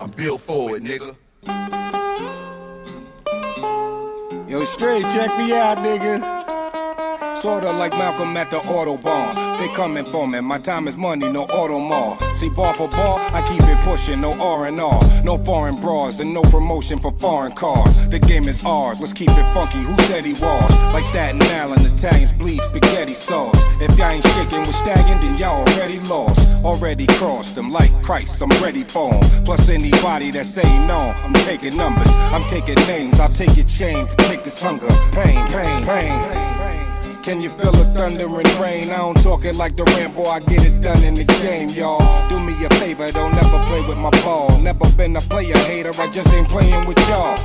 I'm built for it, nigga. Yo, straight, check me out, nigga. Sorta like Malcolm at the Autobahn. They coming for me. My time is money, no Audemars. See, bar for bar, I keep it pushing, no R&R. No foreign bras and no promotion for foreign cars. The game is ours, let's keep it funky. Who said he was? Like Staten Island, Italians bleed spaghetti sauce. If y'all ain't shaking with stagging, then y'all already lost. Already crossed them like Christ, I'm ready for 'em. Plus anybody that say no, I'm taking numbers. I'm taking names, I'll take your chains, take this hunger. Pain, pain, pain. Can you feel the thunder and rain? I don't talk it like the Rambo, I get it done in the game, y'all. Do me a favor, don't never play with my ball. Never been a player hater, I just ain't playing with y'all.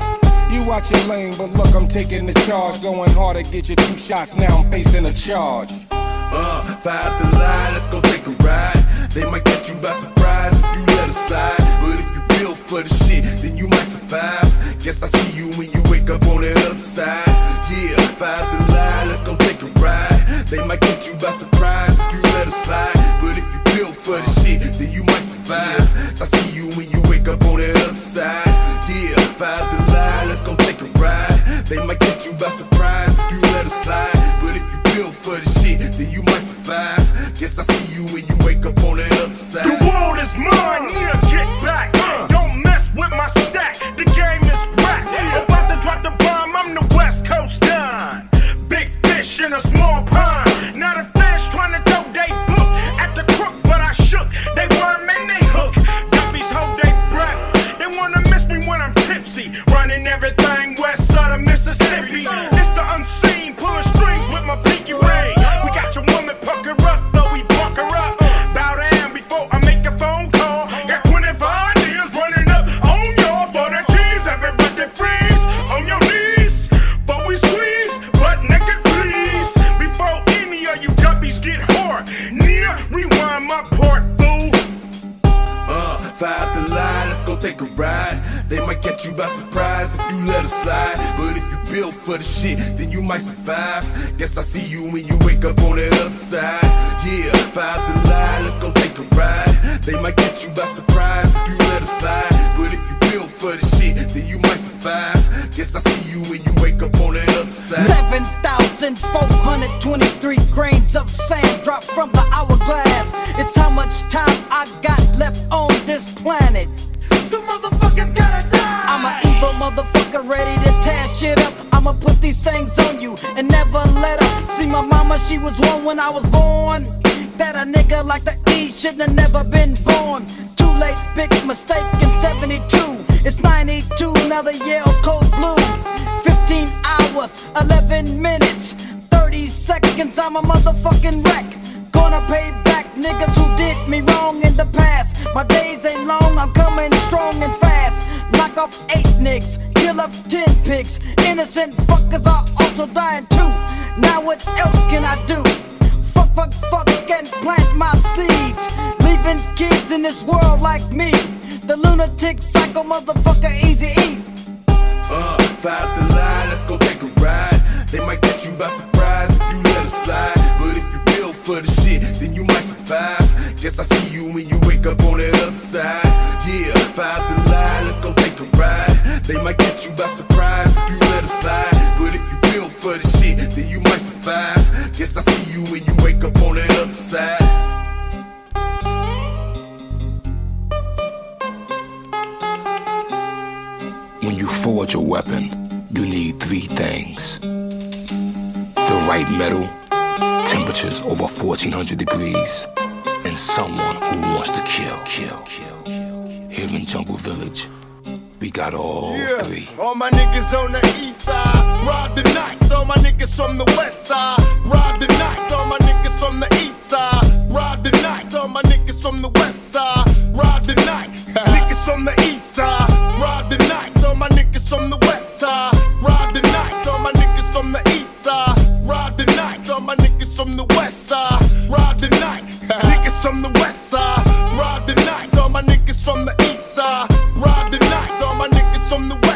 You watch your lane, but look, I'm taking the charge. Going hard to get you two shots, now I'm facing a charge. Uh, five to line, let's go take a ride. They might catch you by surprise if you let them slide. But if you build for the shit, then you might survive. Guess I see let slide. But if you build for the shit, then you might survive. I see you when you wake up on the other side. Yeah, five to line, let's go take a ride. They might catch you by surprise if you let them slide. But if you build for the shit, then you might survive. Guess I see you when you five to line, let's go take a ride. They might catch you by surprise if you let them slide. But if you built for the shit, then you might survive. Guess I see you when you wake up on the other side. Yeah, five to line, let's go take a ride. They might catch you by surprise if you let them slide. But if you built for the shit, then you might survive. Guess I see you when you wake up on the other side. 7,423 grains of sand dropped from the hourglass. It's how much time I got left on this planet. So motherfuckers gotta die. I'm an evil motherfucker ready to tear shit up. I'ma put these things on you and never let up. See my mama, she was one when I was born. That a nigga like the E shouldn't have never been born. Too late, big mistake in 72. It's 92, now the Yale code blue. 15 hours, 11 minutes, 30 seconds. I'm a motherfucking wreck. Gonna pay back niggas who did me wrong in the past. My days I do? Fuck, fuck, fuck, and plant my seeds. Leaving kids in this world like me. The lunatic psycho motherfucker Eazy E. Uh, five to line, let's go take a ride. They might catch you by surprise if you let them slide. But if you build for the shit, then you might survive. Guess I see you when you wake up on the other you wake up on the other side. When you forge a weapon, you need three things the right metal, temperatures over 1400 degrees, and someone who wants to kill. Kill, kill. Here in Jungle Village, we got all Yeah. three. All my niggas on the east side, rob the nights. All my niggas from the west side, rob the nights. All my niggas from the east from the west